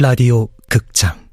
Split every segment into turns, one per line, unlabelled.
라디오 극장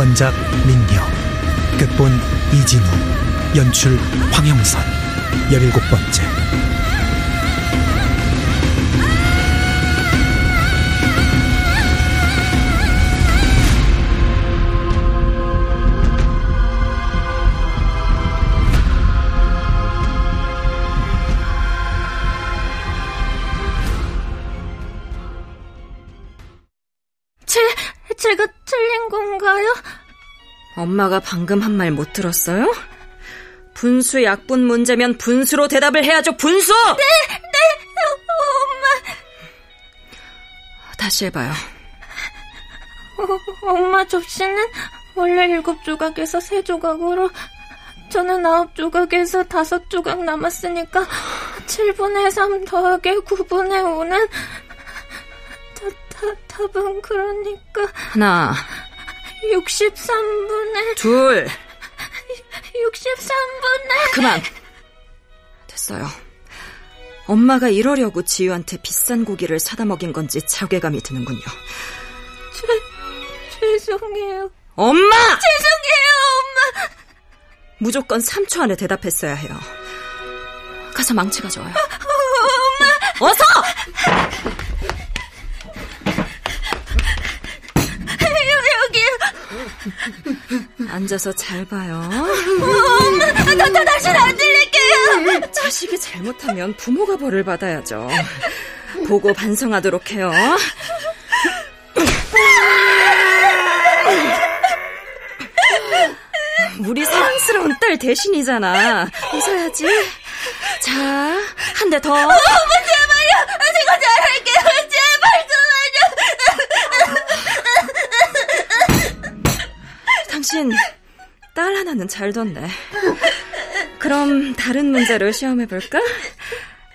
원작 민경 극본 이진우 연출 황영선 열일곱 번째
엄마가 방금 한 말 못 들었어요? 분수 약분 문제면 분수로 대답을 해야죠, 분수! 네,
네, 엄마.
다시 해봐요.
어, 엄마 접시는 원래 일곱 조각에서 세 조각으로 저는 아홉 조각에서 다섯 조각 남았으니까 7분의 3 더하기 9분의 5는 다, 다, 답은 그러니까
하나,
63분의
둘,
63분의
그만! 됐어요. 엄마가 이러려고 지유한테 비싼 고기를 사다 먹인 건지 자괴감이 드는군요.
죄, 죄송해요.
엄마!
죄송해요, 엄마.
무조건 3초 안에 대답했어야 해요. 가서 망치 가져와요.
엄마.
어서!
여기요.
앉아서 잘 봐요.
엄마, 다, 다, 다시는 안 들릴게요.
자식이 잘못하면 부모가 벌을 받아야죠. 보고 반성하도록 해요. 우리 사랑스러운 딸 대신이잖아. 웃어야지. 자, 한 대 더.
엄마, 제발요. 제가 잘할게요. 제발 그만요.
당신 딸 하나는 잘 뒀네. 그럼 다른 문제로 시험해 볼까?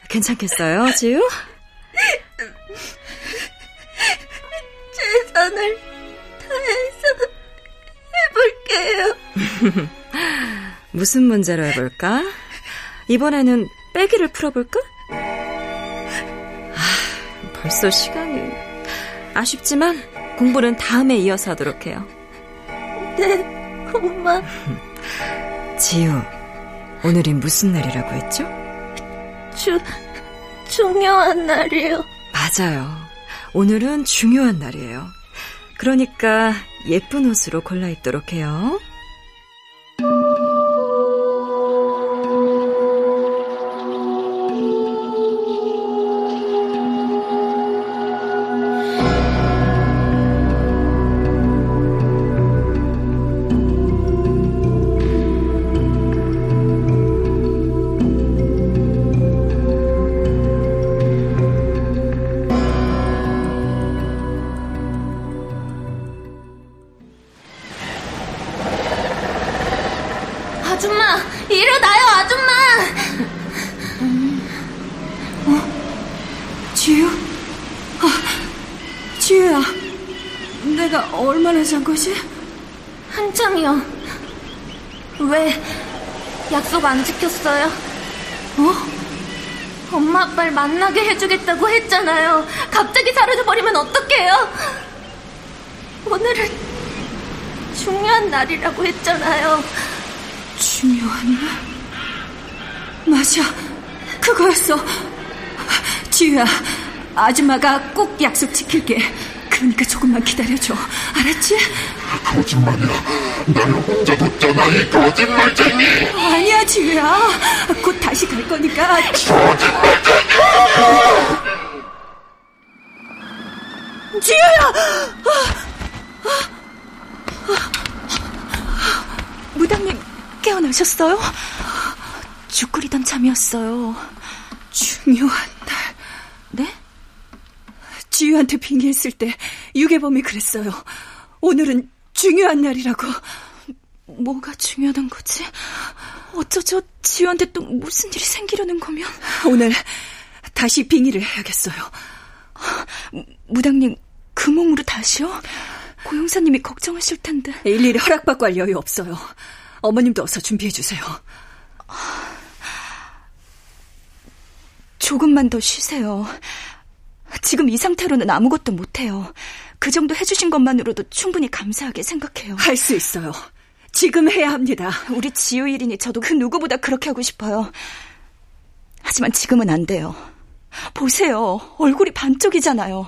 괜찮겠어요, 지우?
최선을 다해서 해볼게요.
무슨 문제로 해볼까? 이번에는 빼기를 풀어볼까? 아, 벌써 시간이. 아쉽지만 공부는 다음에 이어서 하도록 해요.
네, 엄마.
지우, 오늘이 무슨 날이라고 했죠?
주, 중요한 날이에요.
맞아요. 오늘은 중요한 날이에요. 그러니까 예쁜 옷으로 골라 입도록 해요.
거지?
한참이요. 왜, 약속 안 지켰어요?
어?
엄마 아빠를 만나게 해주겠다고 했잖아요. 갑자기 사라져버리면 어떡해요? 오늘은 중요한 날이라고 했잖아요.
중요한 날? 맞아. 그거였어. 지유야, 아줌마가 꼭 약속 지킬게. 그러니까 조금만 기다려줘. 알았지?
거짓말이야. 나를 혼자 뒀잖아, 이 거짓말쟁이.
아니야, 지유야. 곧 다시 갈 거니까.
거짓말쟁이.
지유야! 무당님 깨어나셨어요? 죽 끓이던 잠이었어요. 중요한 날.
네?
지유한테 빙의했을 때 유괴범이 그랬어요. 오늘은 중요한 날이라고. 뭐가 중요한 거지? 어쩌죠? 지우한테 또 무슨 일이 생기려는 거면? 오늘 다시 빙의를 해야겠어요. 무당님, 그 몸으로 다시요? 고용사님이 걱정하실 텐데. 일일이 허락받고 할 여유 없어요. 어머님도 어서 준비해 주세요. 조금만 더 쉬세요. 지금 이 상태로는 아무것도 못해요. 그 정도 해주신 것만으로도 충분히 감사하게 생각해요. 할 수 있어요. 지금 해야 합니다. 우리 지우 일이니 저도 그 누구보다 그렇게 하고 싶어요. 하지만 지금은 안 돼요. 보세요. 얼굴이 반쪽이잖아요.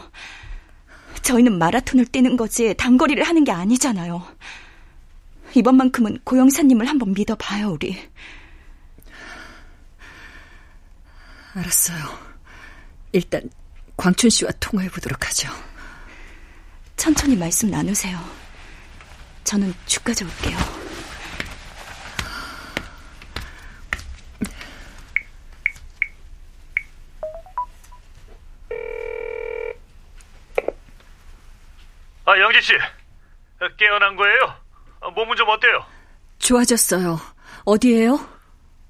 저희는 마라톤을 뛰는 거지 단거리를 하는 게 아니잖아요. 이번만큼은 고영사님을 한번 믿어봐요, 우리. 알았어요. 일단 광춘 씨와 통화해 보도록 하죠. 천천히 말씀 나누세요. 저는 죽 가져올게요.
아, 영지 씨. 깨어난 거예요? 몸은 좀 어때요?
좋아졌어요. 어디에요?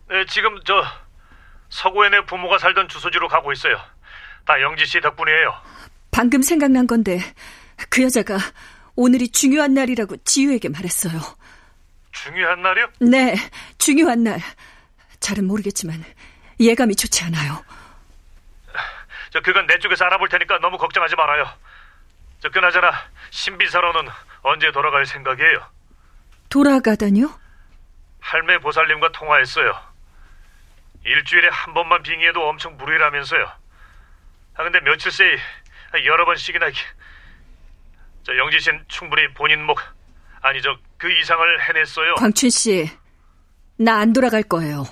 네, 지금 저 서구에 내 부모가 살던 주소지로 가고 있어요. 다 영지 씨 덕분이에요.
방금 생각난 건데 그 여자가 오늘이 중요한 날이라고 지유에게 말했어요.
중요한 날이요?
네, 중요한 날. 잘은 모르겠지만 예감이 좋지 않아요.
저 그건 내 쪽에서 알아볼 테니까 너무 걱정하지 말아요. 저 그나저나 신비사로는 언제 돌아갈 생각이에요?
돌아가다니요?
할매 보살님과 통화했어요. 일주일에 한 번만 빙의해도 엄청 무리라면서요. 아 근데 며칠 새이 여러 번씩이나 저 영지 씨는 충분히 본인 목 아니 저 그 이상을 해냈어요.
광춘 씨, 나 안 돌아갈 거예요.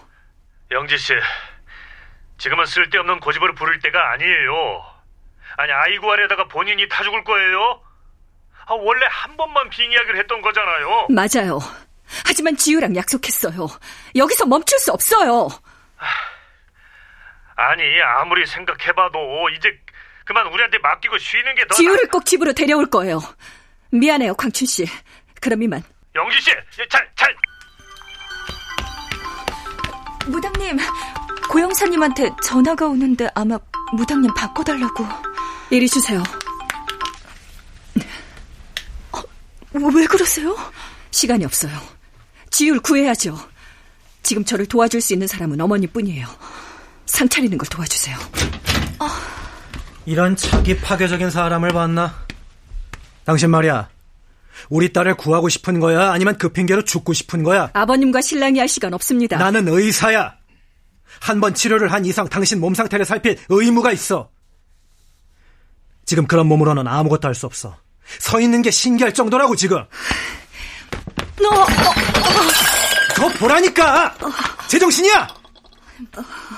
영지 씨, 지금은 쓸데없는 고집을 부릴 때가 아니에요. 아니 아이고 하려다가 본인이 타 죽을 거예요. 아, 원래 한 번만 빙의하기로 했던 거잖아요.
맞아요. 하지만 지유랑 약속했어요. 여기서 멈출 수 없어요.
아니 아무리 생각해봐도 이제 그만 우리한테 맡기고 쉬는 게 더.
지유를 꼭 집으로 데려올 거예요. 미안해요, 광춘 씨. 그럼 이만.
영지 씨, 잘, 잘.
무당님, 고영사님한테 전화가 오는데 아마 무당님 바꿔달라고. 이리 주세요. 어, 왜 그러세요? 시간이 없어요. 지유를 구해야죠. 지금 저를 도와줄 수 있는 사람은 어머니뿐이에요. 상 차리는 걸 도와주세요. 어.
이런 차기 파괴적인 사람을 봤나? 당신 말이야. 우리 딸을 구하고 싶은 거야? 아니면 그 핑계로 죽고 싶은 거야?
아버님과 신랑이 할 시간 없습니다.
나는 의사야. 한 번 치료를 한 이상 당신 몸 상태를 살필 의무가 있어. 지금 그런 몸으로는 아무것도 할 수 없어. 서 있는 게 신기할 정도라고 지금.
너, 어, 어.
더 보라니까. 제정신이야.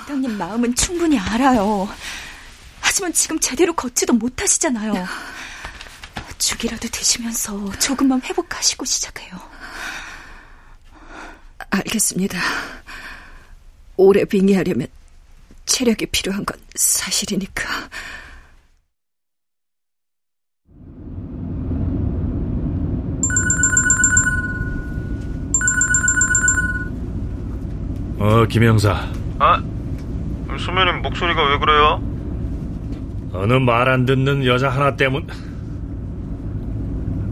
부장님 마음은 충분히 알아요. 하지만 지금 제대로 걷지도 못하시잖아요. 죽이라도 드시면서 조금만 회복하시고 시작해요. 알겠습니다. 오래 빙의하려면 체력이 필요한 건 사실이니까.
어, 김영사.
아, 수면님 목소리가 왜 그래요?
어느 말 안 듣는 여자 하나 때문.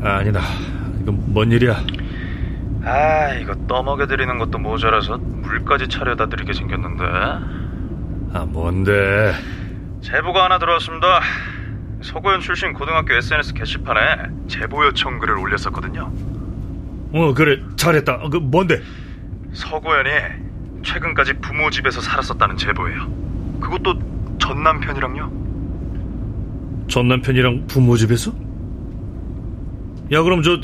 아, 아니다. 이건 뭔 일이야?
아, 이거 떠먹여 드리는 것도 모자라서 물까지 차려다 드리게 생겼는데.
아, 뭔데?
제보가 하나 들어왔습니다. 서구현 출신 고등학교 SNS 게시판에 제보 요청 글을 올렸었거든요.
어, 그래. 잘했다. 그, 뭔데?
서구현이 최근까지 부모 집에서 살았었다는 제보예요. 그것도 전 남편이랑요.
전 남편이랑 부모 집에서? 야, 그럼 저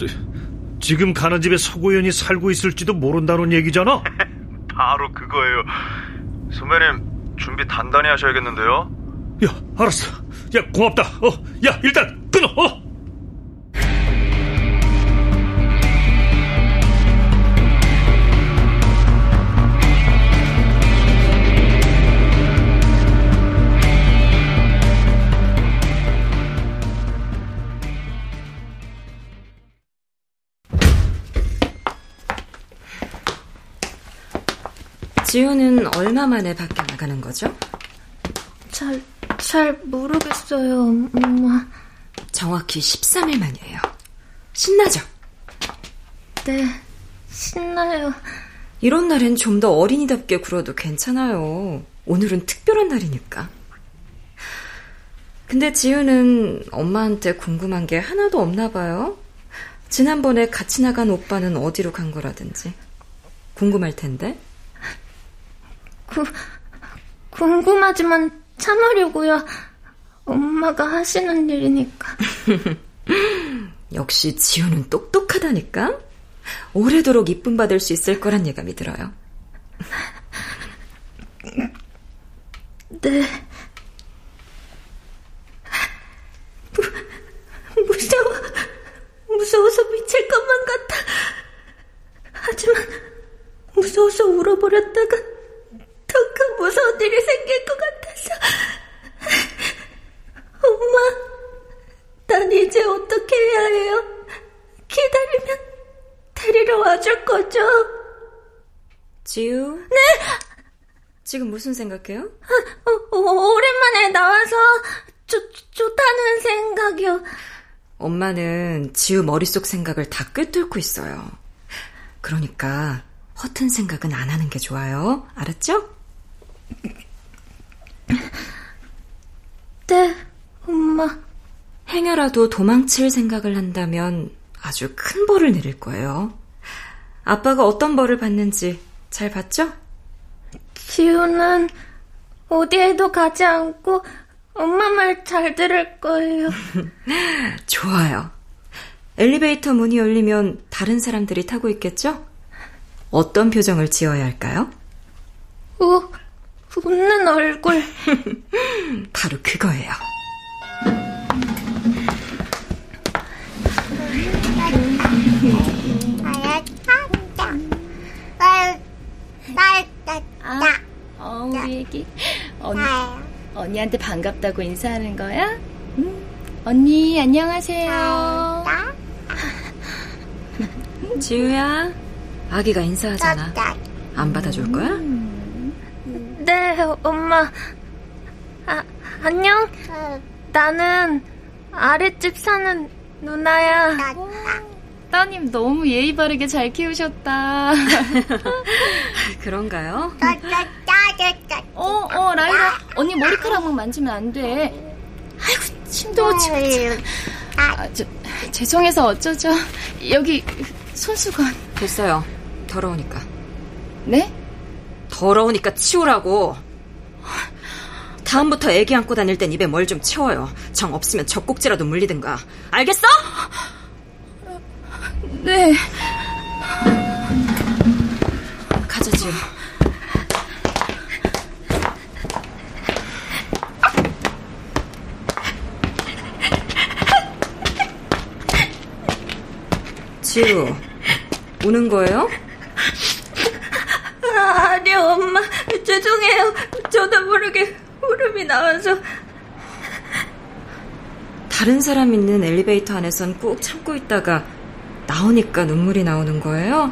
지금 가는 집에 서고현이 살고 있을지도 모른다는 얘기잖아.
바로 그거예요. 선배님 준비 단단히 하셔야겠는데요.
야, 알았어. 야, 고맙다. 어, 야, 일단 끊어. 어.
지우는 얼마 만에 밖에 나가는 거죠?
잘, 잘 모르겠어요, 엄마.
정확히 13일 만이에요. 신나죠?
네, 신나요.
이런 날엔 좀 더 어린이답게 굴어도 괜찮아요. 오늘은 특별한 날이니까. 근데 지우는 엄마한테 궁금한 게 하나도 없나 봐요. 지난번에 같이 나간 오빠는 어디로 간 거라든지. 궁금할 텐데.
구, 궁금하지만 참으려고요. 엄마가 하시는 일이니까.
역시 지우는 똑똑하다니까? 오래도록 이쁨 받을 수 있을 거란 예감이 들어요.
네. 무, 무서워. 무서워서 미칠 것만 같아. 하지만 무서워서 울어버렸다가 무서운 일이 생길 것 같아서. 엄마, 난 이제 어떻게 해야 해요? 기다리면 데리러 와줄 거죠?
지우?
네!
지금 무슨 생각해요?
어, 어, 오랜만에 나와서 좋, 좋다는 생각이요.
엄마는 지우 머릿속 생각을 다 꿰뚫고 있어요. 그러니까 허튼 생각은 안 하는 게 좋아요. 알았죠?
네, 엄마.
행여라도 도망칠 생각을 한다면 아주 큰 벌을 내릴 거예요. 아빠가 어떤 벌을 받는지 잘 봤죠?
지우는 어디에도 가지 않고 엄마 말 잘 들을 거예요.
좋아요. 엘리베이터 문이 열리면 다른 사람들이 타고 있겠죠? 어떤 표정을 지어야 할까요?
우, 웃는 얼굴.
바로 그거예요.
아, 어, 우리 애기. 언니, 언니한테 반갑다고 인사하는 거야? 응? 언니, 안녕하세요.
지우야, 아기가 인사하잖아. 안 받아줄 거야?
네, 엄마. 아, 안녕. 나는 아랫집 사는 누나야.
따님 너무 예의 바르게 잘 키우셨다.
그런가요?
어, 어, 라이라. 언니 머리카락만 만지면 안 돼. 아이고, 침도 침. 아, 저, 죄송해서 어쩌죠. 여기 손수건.
됐어요. 더러우니까.
네?
더러우니까 치우라고. 다음부터 애기 안고 다닐 땐 입에 뭘 좀 채워요. 정 없으면 젖꼭지라도 물리든가. 알겠어?
네.
가자, 지우. 지우, 우는 거예요?
아, 아니요, 엄마. 죄송해요. 저도 모르게 울음이 나와서.
다른 사람 있는 엘리베이터 안에선 꾹 참고 있다가 나오니까 눈물이 나오는 거예요?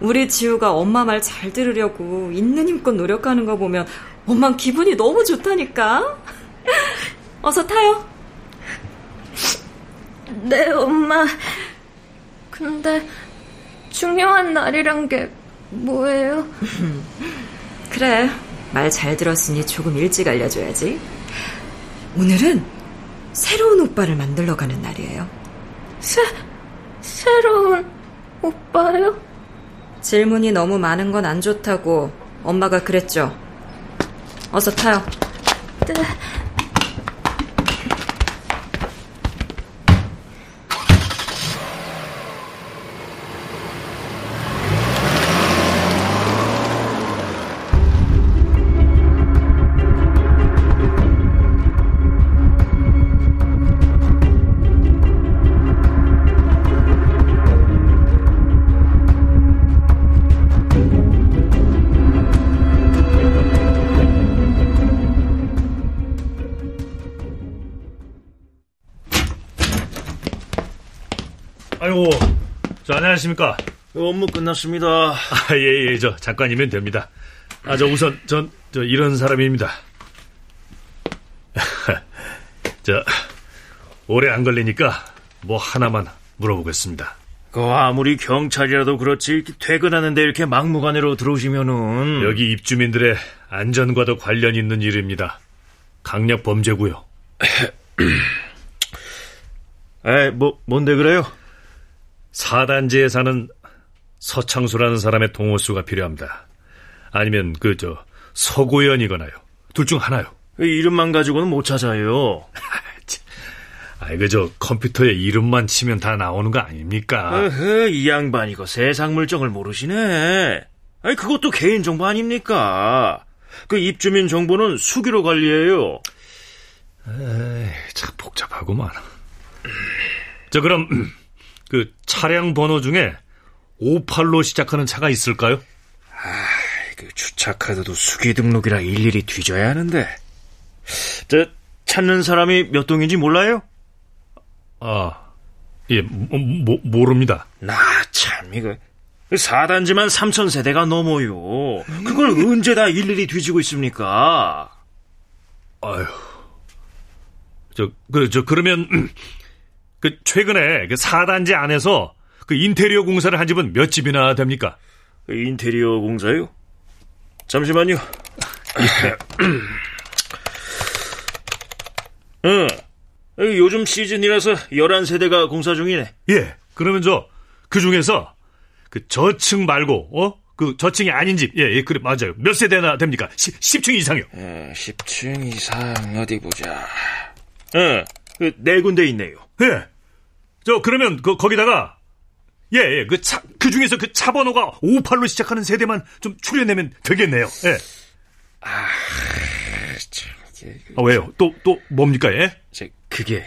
우리 지우가 엄마 말 잘 들으려고 있는 힘껏 노력하는 거 보면 엄마 기분이 너무 좋다니까. 어서 타요.
네, 엄마. 근데 중요한 날이란 게 뭐예요?
그래, 말 잘 들었으니 조금 일찍 알려줘야지. 오늘은 새로운 오빠를 만들러 가는 날이에요.
새, 새로운 오빠요?
질문이 너무 많은 건 안 좋다고 엄마가 그랬죠. 어서 타요.
네.
아이고, 저 안녕하십니까.
업무 끝났습니다.
아, 예, 예, 저, 잠깐이면 됩니다. 아, 저, 우선, 전, 저, 이런 사람입니다. 저, 오래 안 걸리니까, 뭐 하나만 물어보겠습니다.
그 아무리 경찰이라도 그렇지 퇴근하는데 이렇게 막무가내로 들어오시면은
여기 입주민들의 안전과도 관련 있는 일입니다. 강력 범죄고요.
에, 뭐 뭔데 그래요?
사단지에 사는 서창수라는 사람의 동호수가 필요합니다. 아니면 그저 서고연이거나요. 둘 중 하나요.
그 이름만 가지고는 못 찾아요.
아이 그저 컴퓨터에 이름만 치면 다 나오는 거 아닙니까?
어허, 이 양반 이거 세상 물정을 모르시네. 아니 그것도 개인 정보 아닙니까? 그 입주민 정보는 수기로 관리해요.
에이, 참 복잡하구만. 저 그럼 그 차량 번호 중에 58로 시작하는 차가 있을까요?
아, 그 주차 카드도 수기 등록이라 일일이 뒤져야 하는데. 저 찾는 사람이 몇 동인지 몰라요?
아, 예, 모, 모릅니다.
나 참 이거 4단지만 3천 세대가 넘어요. 그걸 언제 다 일일이 뒤지고 있습니까?
아유. 저, 그, 저, 그러면, 그, 최근에 그 4단지 안에서 그 인테리어 공사를 한 집은 몇 집이나 됩니까?
그 인테리어 공사요? 잠시만요. 응. 요즘 시즌이라서 11세대가 공사 중이네.
예. 그러면 저, 그 중에서, 그 저층 말고, 어? 그 저층이 아닌 집. 예, 예, 그래, 맞아요. 몇 세대나 됩니까? 10, 10층 이상이요.
예, 10층 이상, 어디 보자. 예, 그, 네 군데 있네요.
예. 저, 그러면, 그, 거기다가, 예, 예, 그 차, 그 중에서 그 차 번호가 58로 시작하는 세대만 좀 추려내면 되겠네요. 예.
아, 참, 이게.
아, 왜요? 또, 또, 뭡니까, 예?
저, 그게,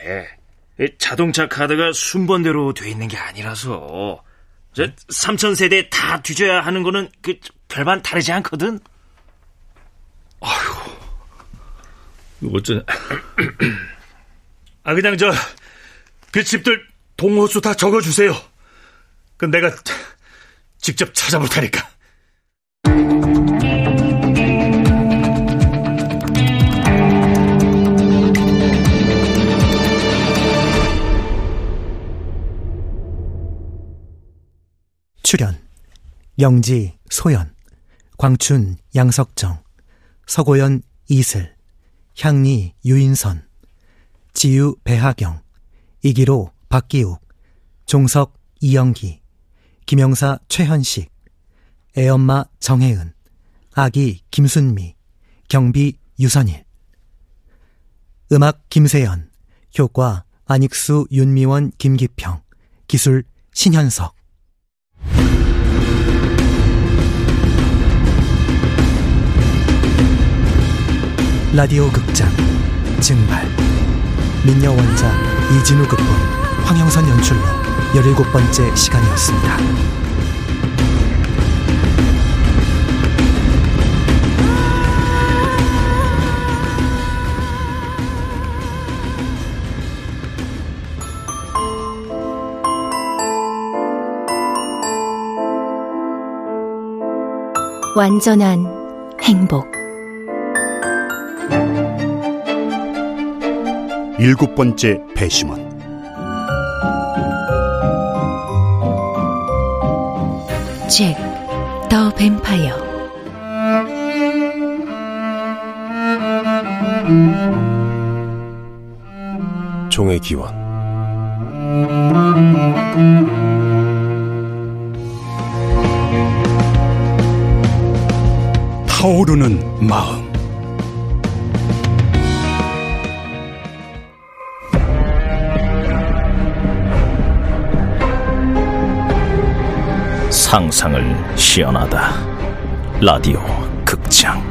자동차 카드가 순번대로 돼 있는 게 아니라서, 저, 3천 세대 다 뒤져야 하는 거는 그 별반 다르지 않거든.
아휴, 이거 어쩌냐. 아, 그냥 저, 그 집들 동호수 다 적어주세요. 그 내가 직접 찾아볼 테니까.
출연 영지 소연 광춘 양석정 서고연 이슬 향리 유인선 지유 배하경 이기로 박기욱. 종석 이영기. 김영사 최현식. 애엄마 정혜은. 아기 김순미. 경비 유선일. 음악 김세연 효과 안익수 윤미원 김기평. 기술 신현석. 라디오 극장 증발 민여 원작 이진우 극본 황영선 연출로 17번째 시간이었습니다.
완전한 행복
일곱 번째 배심원.
잭, 더 뱀파이어
종의 기원.
타오르는 마음
상상을 시연하다. 라디오 극장